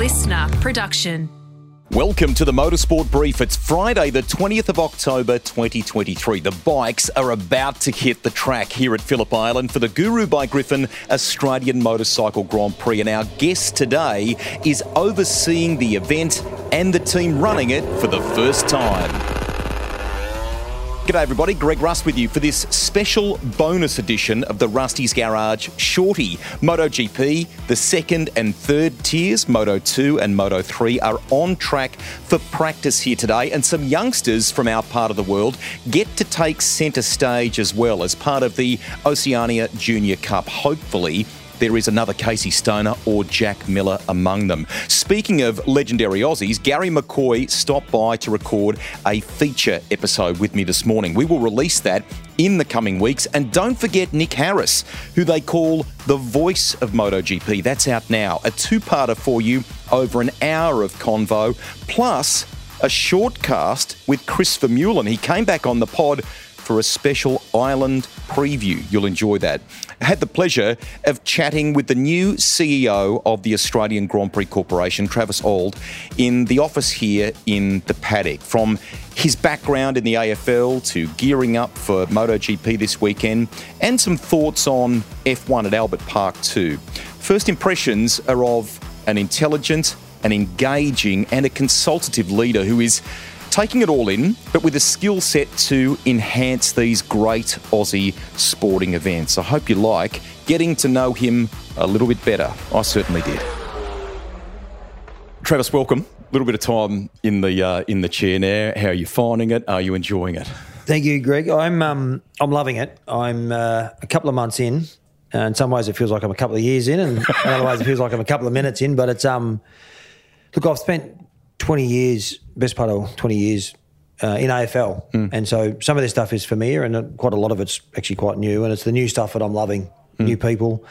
listener production. Welcome to the Motorsport Brief. It's Friday, the 20th of October, 2023. The bikes are about to hit the track here at Phillip Island for the Guru by Gryfyn Australian Motorcycle Grand Prix. And our guest today is overseeing the event and the team running it for the first time. G'day, everybody. Greg Rust with you for this special bonus edition of the Rusty's Garage Shorty. MotoGP, the second and third tiers, Moto 2 and Moto 3, are on track for practice here today, and some youngsters from our part of the world get to take centre stage as well as part of the Oceania Junior Cup. Hopefully, there is another Casey Stoner or Jack Miller among them. Speaking of legendary Aussies, Garry McCoy stopped by to record a feature episode with me this morning. We will release that in the coming weeks. And don't forget Nick Harris, who they call the voice of MotoGP. That's out now. A two parter for you over an hour of convo, plus a short cast with Chris Vermeulen. He came back on the pod for a special island preview. You'll enjoy that. I had the pleasure of chatting with the new CEO of the Australian Grand Prix Corporation, Travis Auld, in the office here in the paddock. From his background in the AFL to gearing up for MotoGP this weekend, and some thoughts on F1 at Albert Park too. First impressions are of an intelligent, an engaging, and a consultative leader who is taking it all in, but with a skill set to enhance these great Aussie sporting events. I hope you like getting to know him a little bit better. I certainly did. Travis, welcome. A little bit of time in the uh, in the chair now. How are you finding it? Are you enjoying it? Thank you, Greg. I'm um, I'm loving it. I'm uh, a couple of months in. Uh, in some ways, it feels like I'm a couple of years in, and in other ways, it feels like I'm a couple of minutes in. But it's um, look, I've spent 20 years, best part of 20 years uh, in AFL. Mm. And so some of this stuff is familiar and quite a lot of it's actually quite new. And it's the new stuff that I'm loving, mm. new people.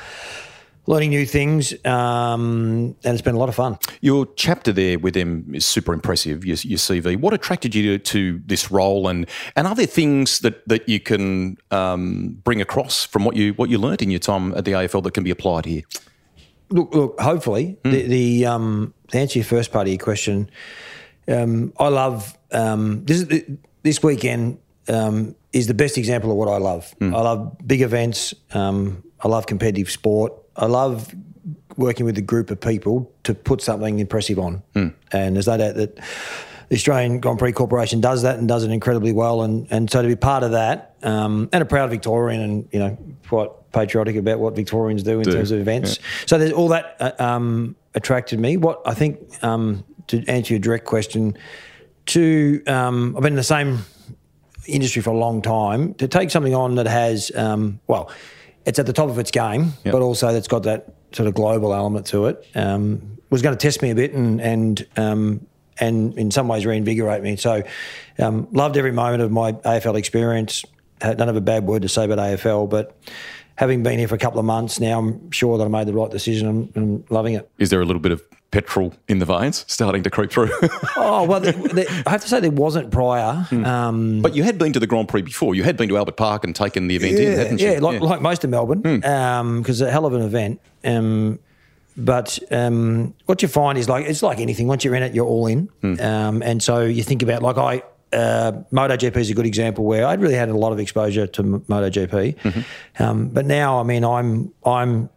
Learning new things, um, and it's been a lot of fun. Your chapter there with them is super impressive. Your, your CV. What attracted you to, to, this role, and and are there things that, that you can um, bring across from what you what you learned in your time at the AFL that can be applied here? Look, look. Hopefully, mm. the, the um, to answer your first part of your question, um, I love um, this. This weekend um, is the best example of what I love. Mm. I love big events. Um, I love competitive sport. I love working with a group of people to put something impressive on. Mm. And there's no doubt that the Australian Grand Prix Corporation does that and does it incredibly well. And and so to be part of that, um, and a proud Victorian, and you know quite patriotic about what Victorians do in do. terms of events. Yeah. So there's all that uh, um, attracted me. What I think um, to answer your direct question, to um, I've been in the same industry for a long time. To take something on that has um, well, it's at the top of its game, yep. but also that's got that sort of global element to it. Um, was going to test me a bit and and um, and in some ways reinvigorate me. So, um, loved every moment of my AFL experience. Don't have a bad word to say about AFL, but having been here for a couple of months now, I'm sure that I made the right decision. I'm, I'm loving it. Is there a little bit of petrol in the veins starting to creep through? oh well, the, the, I have to say there wasn't prior. Mm. Um, but you had been to the Grand Prix before. You had been to Albert Park and taken the event yeah, in, hadn't you? Yeah, like, yeah. like most of Melbourne, because mm. um, it's a hell of an event. Um, but um, what you find is like it's like anything. Once you're in it, you're all in. Mm. Um, and so you think about like I uh, MotoGP is a good example where I'd really had a lot of exposure to MotoGP, mm-hmm. um, but now I mean I'm I'm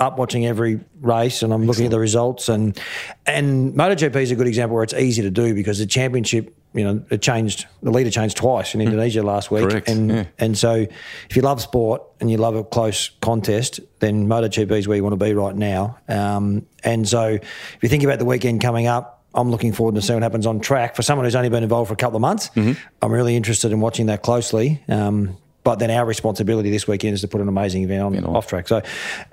up watching every race and I'm looking at the results and and MotoGP is a good example where it's easy to do because the championship you know, it changed. The leader changed twice in hmm. Indonesia last week, Correct. and yeah. and so if you love sport and you love a close contest, then MotoGP is where you want to be right now. Um, and so if you think about the weekend coming up, I'm looking forward to seeing what happens on track. For someone who's only been involved for a couple of months, mm-hmm. I'm really interested in watching that closely. Um, but then our responsibility this weekend is to put an amazing event on off track. So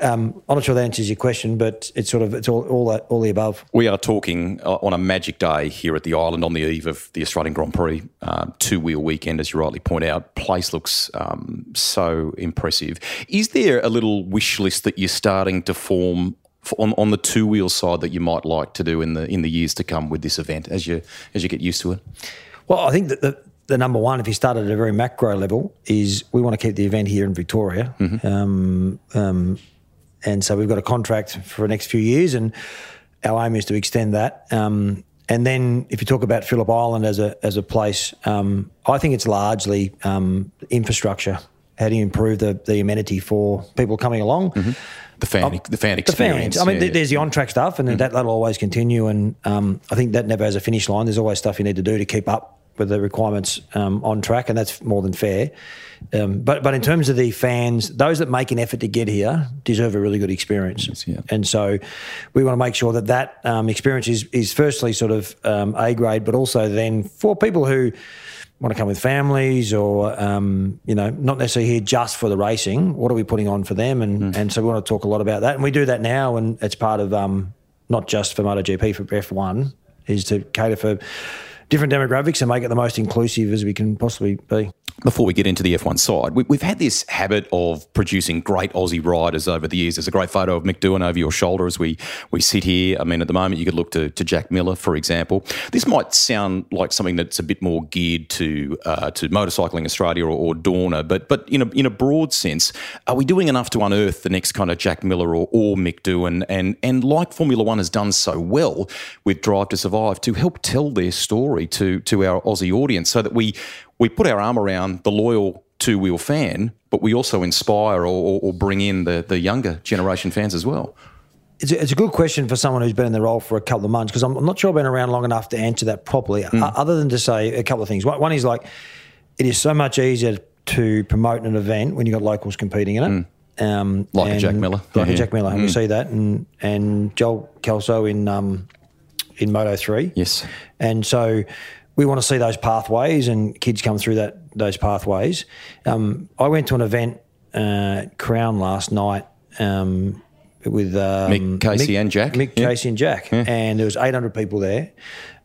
um, I'm not sure that answers your question, but it's sort of it's all all, that, all the above. We are talking uh, on a magic day here at the island on the eve of the Australian Grand Prix, uh, two wheel weekend, as you rightly point out. Place looks um, so impressive. Is there a little wish list that you're starting to form on, on the two wheel side that you might like to do in the in the years to come with this event as you as you get used to it? Well, I think that the, the number one, if you start at a very macro level, is we want to keep the event here in Victoria. Mm-hmm. Um, um, and so we've got a contract for the next few years, and our aim is to extend that. Um, and then if you talk about Phillip Island as a as a place, um, I think it's largely um, infrastructure. How do you improve the, the amenity for people coming along? Mm-hmm. The fan, the fan the experience. fans. I mean, yeah, th- yeah. there's the on-track stuff, and that that'll always continue. And um, I think that never has a finish line. There's always stuff you need to do to keep up with the requirements um, on track, and that's more than fair. Um, but but in terms of the fans, those that make an effort to get here deserve a really good experience. yeah. And so we want to make sure that that um, experience is is firstly sort of um, A grade, but also then for people who want to come with families or um, you know not necessarily here just for the racing. What are we putting on for them? And and so we want to talk a lot about that, and we do that now, and it's part of um, not just for MotoGP for F1 is to cater for different demographics and make it the most inclusive as we can possibly be. Before we get into the F1 side, we, we've had this habit of producing great Aussie riders over the years. There's a great photo of Mick Doohan over your shoulder as we, we sit here. I mean, at the moment, you could look to, to Jack Miller, for example. This might sound like something that's a bit more geared to uh, to Motorcycling Australia or, or Dorna, but but in a, in a broad sense, are we doing enough to unearth the next kind of Jack Miller or, or Doohan? And, and like Formula One has done so well with Drive to Survive, to help tell their story to, to our Aussie audience so that we we put our arm around the loyal two wheel fan, but we also inspire or, or, or bring in the, the younger generation fans as well. It's a, it's a good question for someone who's been in the role for a couple of months because I'm, I'm not sure I've been around long enough to answer that properly. Hmm. o- other than to say a couple of things. One, one is like it is so much easier to promote an event when you've got locals competing in it. Um, Hmm. Like a Jack Miller. like Yeah, a Jack. Miller, and we see that, and and Joel Kelso in um, in Moto three. Yes. And so we want to see those pathways and kids come through that those pathways. Um, I went to an event uh, at Crown last night um, with um, Mick Casey and Jack. Mick Yeah. Casey and Jack, and there was 800 people there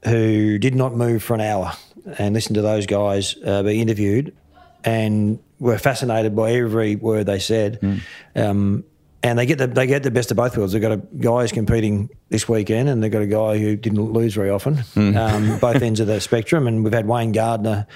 who did not move for an hour and listened to those guys uh, be interviewed and were fascinated by every word they said. Um, and they get the they get the best of both worlds. They've got a guy who's competing this weekend, and they've got a guy who didn't lose very often. Um, both ends of the spectrum, and we've had Wayne Gardner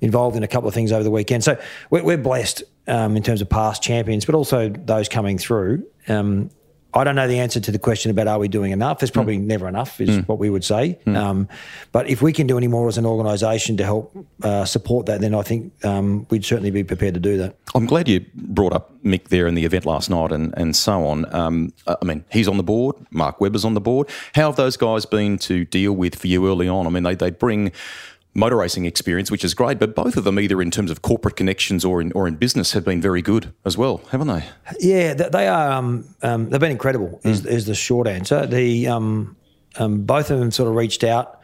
involved in a couple of things over the weekend. So we're, we're blessed um, in terms of past champions, but also those coming through. Um, I don't know the answer to the question about are we doing enough. There's probably never enough, is what we would say. Um, but if we can do any more as an organisation to help uh, support that, then I think um, we'd certainly be prepared to do that. I'm glad you brought up Mick there in the event last night and, and so on. Um, I mean, he's on the board. Mark Webber's on the board. How have those guys been to deal with for you early on? I mean, they, they bring motor racing experience, which is great, but both of them, either in terms of corporate connections or in, or in business, have been very good as well, haven't they? Yeah, they are. Um, um, they've been incredible. Is, is the short answer. The um, um, both of them sort of reached out.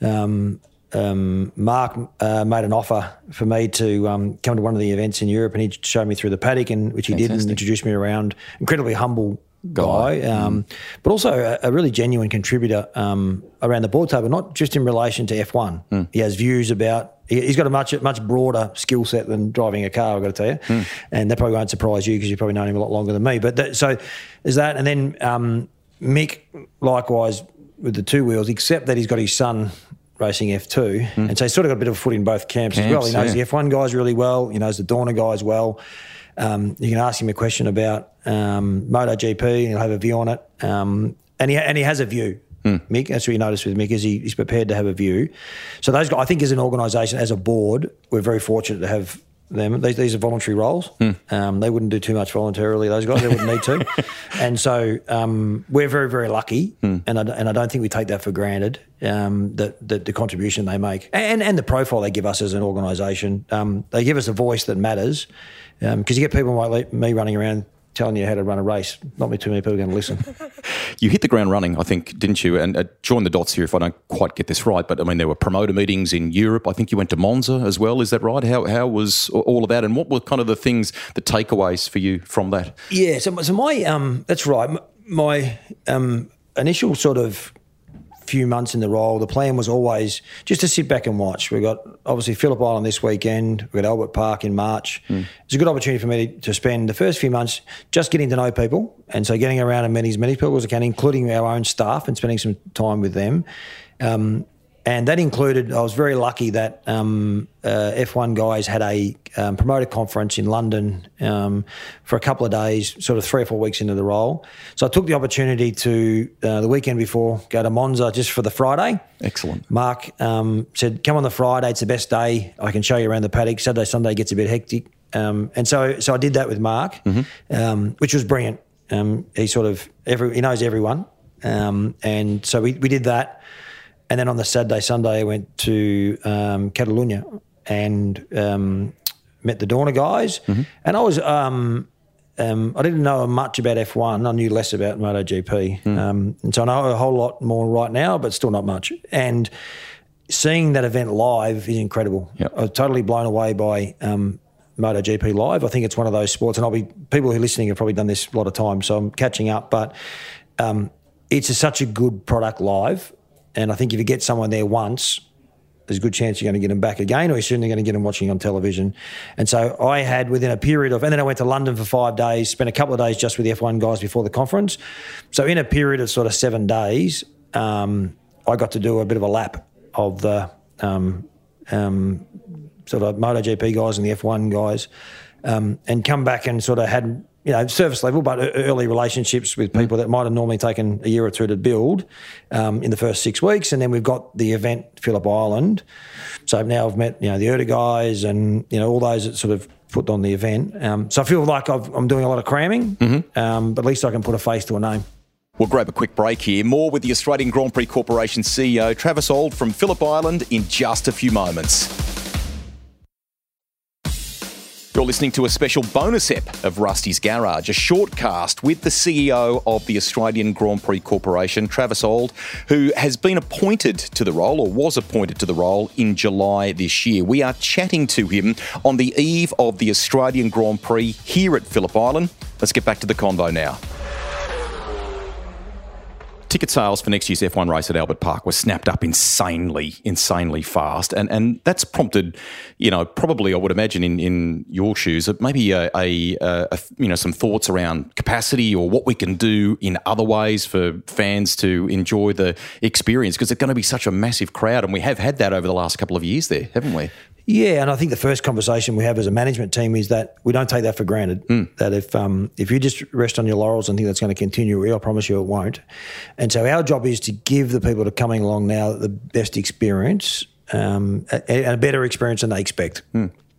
Um, um, Mark uh, made an offer for me to um, come to one of the events in Europe, and he showed me through the paddock, and which he did, and introduced me around. Incredibly humble guy, um, but also a, a really genuine contributor um, around the board table, not just in relation to F1. He has views about. he- He's got a much much broader skill set than driving a car. I've got to tell you, and that probably won't surprise you because you've probably known him a lot longer than me. But that, so there's that, and then um, Mick likewise with the two wheels, except that he's got his son racing F2, and so he's sort of got a bit of a foot in both camps, as well. He knows yeah. the F1 guys really well. He knows the Dorna guys well. Um, you can ask him a question about um, MotoGP, and he'll have a view on it. Um, and he and he has a view. Mick, that's what you notice with Mick is he, he's prepared to have a view. So those guys, I think, as an organisation, as a board, we're very fortunate to have them. These, these are voluntary roles. Um, they wouldn't do too much voluntarily. Those guys, they wouldn't need to. And so um, we're very, very lucky, and I, and I don't think we take that for granted. Um, that, that the contribution they make and and the profile they give us as an organisation, um, they give us a voice that matters. Because you get people like me running around telling you how to run a race. Not me too many people are going to listen. You hit the ground running, I think, didn't you? And uh, join the dots here if I don't quite get this right. But I mean, there were promoter meetings in Europe. I think you went to Monza as well. Is that right? How how was all of that? And what were kind of the things, the takeaways for you from that? Yeah, so, so my um, that's right. My um, initial sort of few months in the role, the plan was always just to sit back and watch. We've got obviously Phillip Island this weekend. we've got Albert Park in March. It's a good opportunity for me to, to spend the first few months just getting to know people, and so getting around and meeting as many people as I can, including our own staff, and spending some time with them. Um, and that included. I was very lucky that um, uh, F1 guys had a um, promoter conference in London um, for a couple of days, sort of three or four weeks into the role. So I took the opportunity to uh, the weekend before go to Monza just for the Friday. Excellent. Mark um, said, "Come on the Friday; it's the best day. I can show you around the paddock. Saturday, Sunday gets a bit hectic." Um, and so, so I did that with Mark, um, which was brilliant. Um, he sort of every he knows everyone, um, and so we, we did that. And then on the Saturday, Sunday, I went to um, Catalunya and um, met the Dorna guys. And I was um, um, I didn't know much about F1. I knew less about MotoGP, um, and so I know a whole lot more right now, but still not much. And seeing that event live is incredible. Yep. I was totally blown away by um, MotoGP live. I think it's one of those sports, and I'll be people who are listening have probably done this a lot of times, so I'm catching up. But um, it's a, such a good product live, and I think if you get someone there once, there's a good chance you're going to get them back again, or you're certainly going to get them watching on television. And so I had within a period of, and then I went to London for five days, spent a couple of days just with the F1 guys before the conference. So in a period of sort of seven days, um, I got to do a bit of a lap of the um, um, sort of MotoGP guys and the F1 guys, um, and come back and sort of had you know service level, but early relationships with people that might have normally taken a year or two to build um, in the first six weeks, and then we've got the event Phillip Island. So now I've met you know the Erda guys and you know all those that sort of put on the event. Um, so I feel like I've, I'm doing a lot of cramming, um, but at least I can put a face to a name. We'll grab a quick break here. More with the Australian Grand Prix Corporation CEO Travis Auld from Phillip Island in just a few moments. You're listening to a special bonus ep of Rusty's Garage, a short cast with the CEO of the Australian Grand Prix Corporation, Travis Auld, who has been appointed to the role or was appointed to the role in July this year. We are chatting to him on the eve of the Australian Grand Prix here at Phillip Island. Let's get back to the convo now. Ticket sales for next year's F1 race at Albert Park were snapped up insanely, insanely fast, and and that's prompted, you know, probably I would imagine in, in your shoes, uh, maybe a, a, a you know some thoughts around capacity or what we can do in other ways for fans to enjoy the experience because it's going to be such a massive crowd, and we have had that over the last couple of years there, haven't we? Yeah, and I think the first conversation we have as a management team is that we don't take that for granted. That if um, if you just rest on your laurels and think that's going to continue, I promise you it won't. And so our job is to give the people that are coming along now the best experience um, and a better experience than they expect.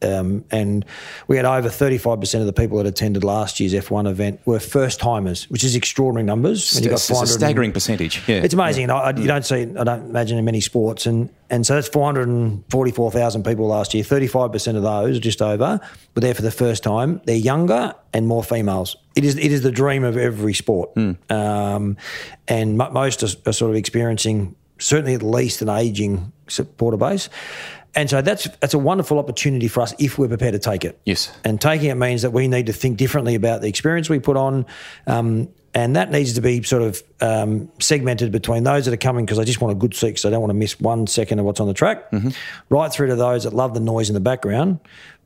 Um, and we had over 35% of the people that attended last year's F1 event were first timers, which is extraordinary numbers. Got It's a staggering percentage. Yeah, it's amazing. I, I, you don't see, I don't imagine in many sports, and and so that's four hundred and forty-four thousand people last year. Thirty-five percent of those, just over, were there for the first time. They're younger and more females. It is it is the dream of every sport, um, and mo most are, are sort of experiencing certainly at least an aging supporter base. And so that's that's a wonderful opportunity for us if we're prepared to take it. Yes. And taking it means that we need to think differently about the experience we put on. Um, and that needs to be sort of um, segmented between those that are coming because I just want a good seat because they don't want to miss one second of what's on the track, right through to those that love the noise in the background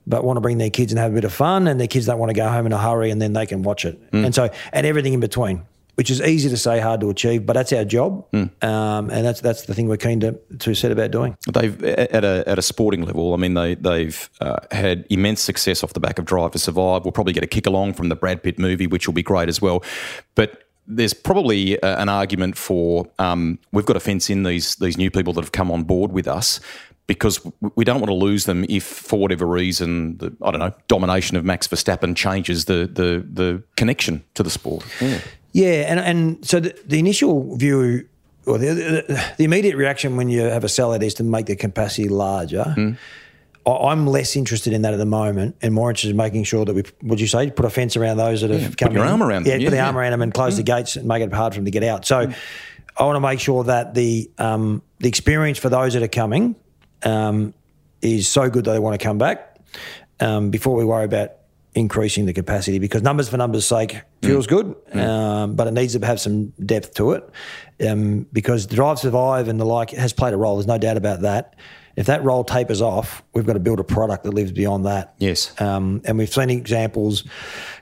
but want to bring their kids and have a bit of fun, and their kids don't want to go home in a hurry and then they can watch it. And so, and everything in between. Which is easy to say, hard to achieve, but that's our job, um, and that's that's the thing we're keen to, to set about doing. They've at a at a sporting level. I mean, they they've uh, had immense success off the back of Drive to Survive. We'll probably get a kick along from the Brad Pitt movie, which will be great as well. But there's probably uh, an argument for um, we've got to fence in these these new people that have come on board with us. Because we don't want to lose them if, for whatever reason, the I don't know domination of Max Verstappen changes the the the connection to the sport. Yeah, and and so the, the initial view or the, the the immediate reaction when you have a sellout is to make the capacity larger. I- I'm less interested in that at the moment, and more interested in making sure that we, would you say, put a fence around those that have come your in. arm around yeah, them, put the yeah. arm around them and close the gates and make it hard for them to get out. So, I want to make sure that the um, the experience for those that are coming um, is so good that they want to come back um, before we worry about increasing the capacity because numbers for numbers' sake feels good, um, but it needs to have some depth to it um, because the Drive Survive and the like has played a role. There's no doubt about that. if that role tapers off, we've got to build a product that lives beyond that. Yes. Um, and we've seen examples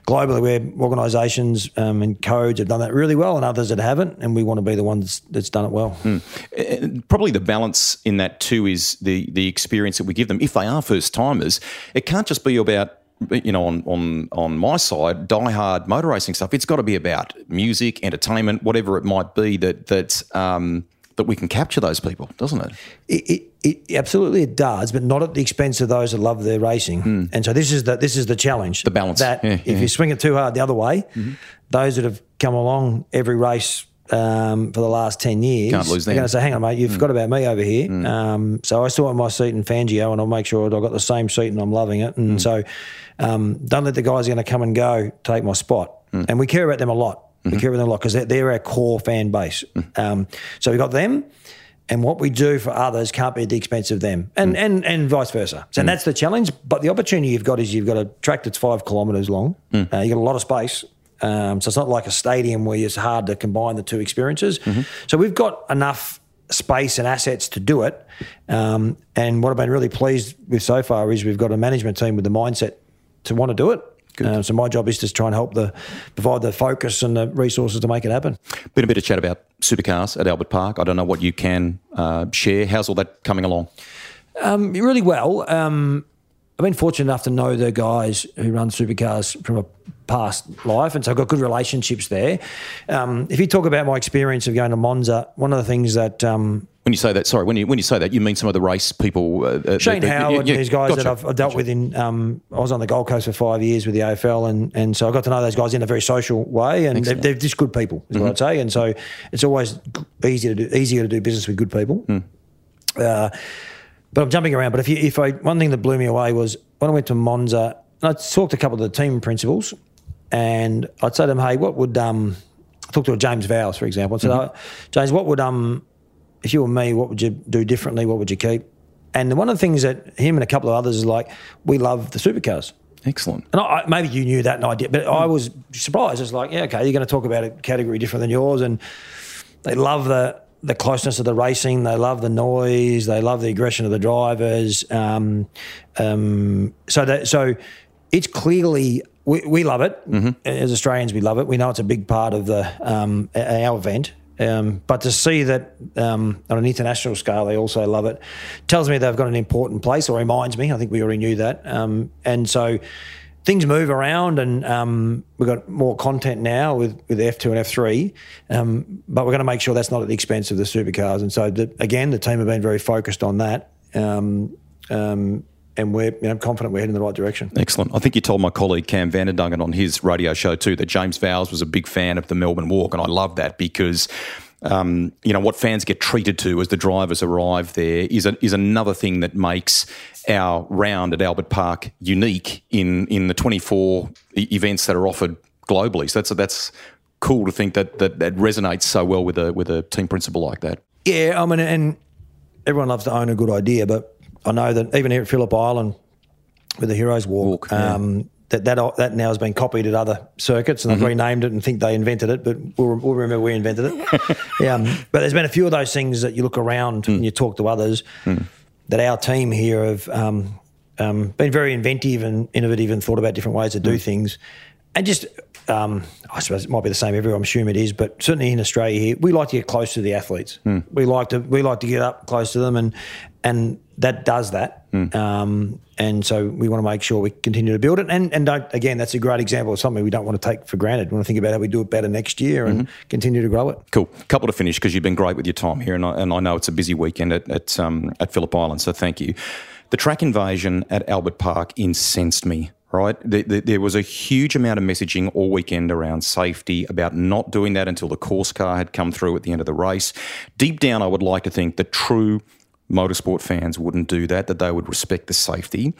globally where organisations um, and codes have done that really well and others that haven't, and we want to be the ones that's done it well. Mm. Probably the balance in that too is the the experience that we give them. If they are first timers, it can't just be about you know, on on on my side, die-hard motor racing stuff. It's got to be about music, entertainment, whatever it might be that that um, that we can capture those people, doesn't it? It, it, it absolutely it does, but not at the expense of those that love their racing. Mm. And so this is the this is the challenge, the balance. That yeah, if yeah. you swing it too hard the other way, mm-hmm. those that have come along every race um, for the last 10 years. Can't lose They're going to say, hang on, mate, you mm. forgot about me over here. Mm. Um, so I still have my seat in Fangio and I'll make sure I've got the same seat and I'm loving it. And mm. so um, don't let the guys are going to come and go take my spot. And we care about them a lot. Mm-hmm. We care about them a lot because they're, they're, our core fan base. Um, so we've got them. And what we do for others can't be at the expense of them, and and, and vice versa. So that's the challenge. But the opportunity you've got is you've got a track that's five kilometres long. Uh, you've got a lot of space. Um, so it's not like a stadium where it's hard to combine the two experiences. Mm-hmm. So we've got enough space and assets to do it. Um, and what I've been really pleased with so far is we've got a management team with the mindset to want to do it. Um, so my job is to try and help the provide the focus and the resources to make it happen. Been a bit of chat about supercars at Albert Park. I don't know what you can uh, share. How's all that coming along? Um, really well. Um, I've been fortunate enough to know the guys who run supercars from a past life, and so I've got good relationships there. Um, if you talk about my experience of going to Monza, one of the things that um, when you say that, sorry, when you when you say that, you mean some of the race people, uh, Shane the, the, Howard, yeah, and these guys gotcha, that I've, I've dealt gotcha. with in. Um, I was on the Gold Coast for five years with the AFL, and and so I got to know those guys in a very social way, and they're, they're, just good people, is mm-hmm. what I'd say. And so it's always easier to do easier to do business with good people. Mm. Uh, but I'm jumping around. But if you, if I one thing that blew me away was when I went to Monza, and I talked to a couple of the team principals, and I'd say to them, "Hey, what would um?" I talked to a James Vowles, for example. I said, Mm-hmm. oh, "James, what would um, if you were me, what would you do differently? What would you keep?" And one of the things that him and a couple of others is like, we love the supercars. Excellent. And I, maybe you knew that and I did, but I was surprised. It's like, yeah, okay, you're going to talk about a category different than yours, and they love the the closeness of the racing. They love the noise. They love the aggression of the drivers. Um, um, so that so it's clearly we, we love it Mm-hmm. as Australians. We love it. We know it's a big part of the um, our event. Um, but to see that um, on an international scale, they also love it, tells me they've got an important place, or reminds me. I think we already knew that. Um, and so things move around, and um, we've got more content now with, with F2 and F3. Um, but we're going to make sure that's not at the expense of the supercars. And so, the, again, the team have been very focused on that. Um, um, and we're you know, confident we're heading in the right direction. Excellent. I think you told my colleague Cam Vanderdungen on his radio show too that James Vowles was a big fan of the Melbourne Walk, and I love that because. Um, you know what fans get treated to as the drivers arrive there is a, is another thing that makes our round at Albert Park unique in in the 24 e- events that are offered globally. So that's that's cool to think that that, that resonates so well with a with a team principal like that. Yeah, I mean, and everyone loves to own a good idea, but I know that even here at Phillip Island with the Heroes Walk, Walk, yeah. um, that, that that now has been copied at other circuits, and they've renamed it and think they invented it, but we'll, we'll remember we invented it. yeah, um, but there's been a few of those things that you look around and you talk to others that our team here have um, um, been very inventive and innovative and thought about different ways to do things, and just. Um, I suppose it might be the same everywhere. I'm assuming it is, but certainly in Australia here, we like to get close to the athletes. We like to we like to get up close to them, and and that does that. Um, and so we want to make sure we continue to build it. And and don't, again, that's a great example of something we don't want to take for granted. We want to think about how we do it better next year and continue to grow it. Cool. Couple to finish because you've been great with your time here, and I, and I know it's a busy weekend at at, um, at Phillip Island. So thank you. The track invasion at Albert Park incensed me. Right, the, the, there was a huge amount of messaging all weekend around safety, about not doing that until the course car had come through at the end of the race. Deep down, I would like to think the true motorsport fans wouldn't do that, that they would respect the safety.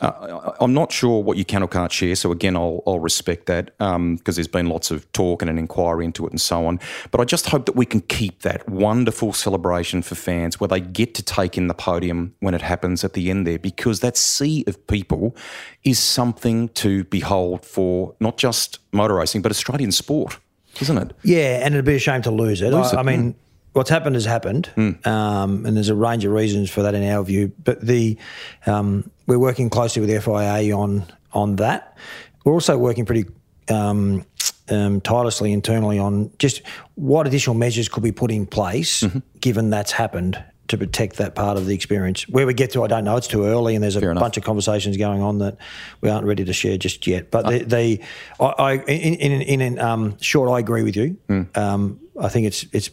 Uh, I'm not sure what you can or can't share, so again, I'll, I'll respect that because there's been lots of talk and an inquiry into it and so on. But I just hope that we can keep that wonderful celebration for fans where they get to take in the podium when it happens at the end there because that sea of people is something to behold for not just motor racing, but Australian sport, isn't it? Yeah, and it'd be a shame to lose it. Lose I, it, I mean, what's happened has happened, Hmm. um, and there's a range of reasons for that in our view. But the um, we're working closely with the FIA on on that. We're also working pretty um, um, tirelessly internally on just what additional measures could be put in place, Mm-hmm. given that's happened. To protect that part of the experience. Where we get to, I don't know. It's too early, and there's a Fair enough. bunch of conversations going on that we aren't ready to share just yet. But the, the I, I in in, in, in um, short, I agree with you. Um, I think it's it's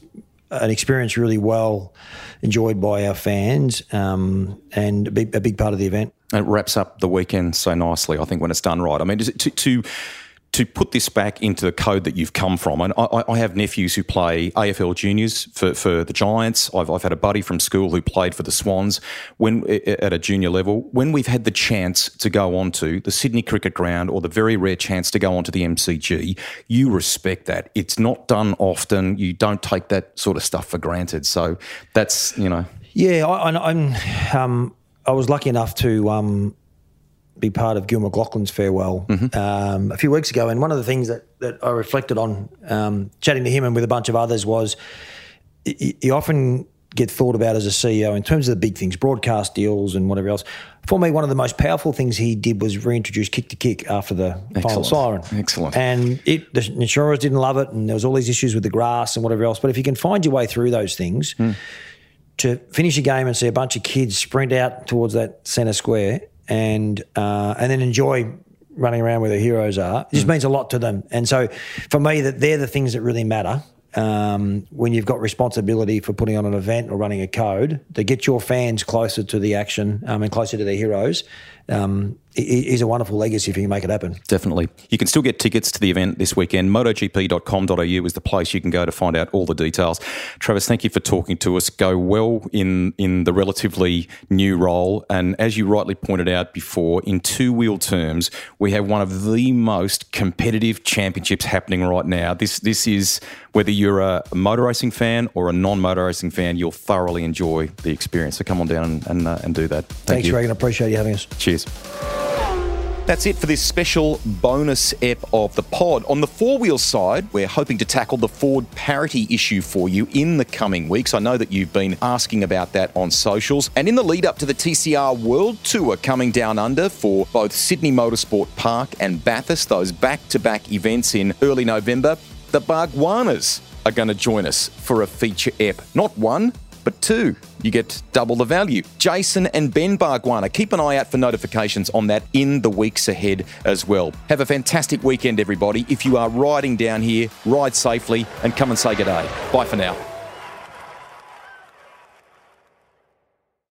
an experience really well enjoyed by our fans um, and a big, a big part of the event. It wraps up the weekend so nicely, I think, when it's done right. I mean, to, to to put this back into the code that you've come from, and I, I have nephews who play AFL juniors for, for the Giants. I've, I've had a buddy from school who played for the Swans when at a junior level. When we've had the chance to go onto the Sydney Cricket Ground or the very rare chance to go onto the MCG, you respect that. It's not done often. You don't take that sort of stuff for granted. So that's you know. Yeah, I, I'm. Um, I was lucky enough to um, be part of Gil McLachlan's farewell um, a few weeks ago, and one of the things that, that I reflected on, um, chatting to him and with a bunch of others, was you, you often get thought about as a CEO in terms of the big things, broadcast deals and whatever else. For me, one of the most powerful things he did was reintroduce kick to kick after the final siren. Excellent. And it, the insurers didn't love it, and there was all these issues with the grass and whatever else. But if you can find your way through those things, to finish a game and see a bunch of kids sprint out towards that centre square and uh, and then enjoy running around where their heroes are, it just means a lot to them. And so, for me, that they're the things that really matter. Um, when you've got responsibility for putting on an event or running a code, to get your fans closer to the action um, and closer to their heroes um, i- i- is a wonderful legacy if you can make it happen. Definitely. You can still get tickets to the event this weekend. MotoGP.com.au is the place you can go to find out all the details. Travis, thank you for talking to us. Go well in, in the relatively new role. And as you rightly pointed out before, in two wheel terms, we have one of the most competitive championships happening right now. This, this is whether you're a motor racing fan or a non motor racing fan, you'll thoroughly enjoy the experience. So come on down and, and, uh, and do that. Thank Thanks, you. Reagan. Appreciate you having us. Cheers. That's it for this special bonus ep of the pod. On the four wheel side, we're hoping to tackle the Ford parity issue for you in the coming weeks. I know that you've been asking about that on socials. And in the lead up to the TCR World Tour coming down under for both Sydney Motorsport Park and Bathurst, those back to back events in early November, the Bargwannas are going to join us for a feature ep. Not one, but two. You get double the value. Jason and Ben Bargwanna. Keep an eye out for notifications on that in the weeks ahead as well. Have a fantastic weekend, everybody. If you are riding down here, ride safely and come and say good day. Bye for now.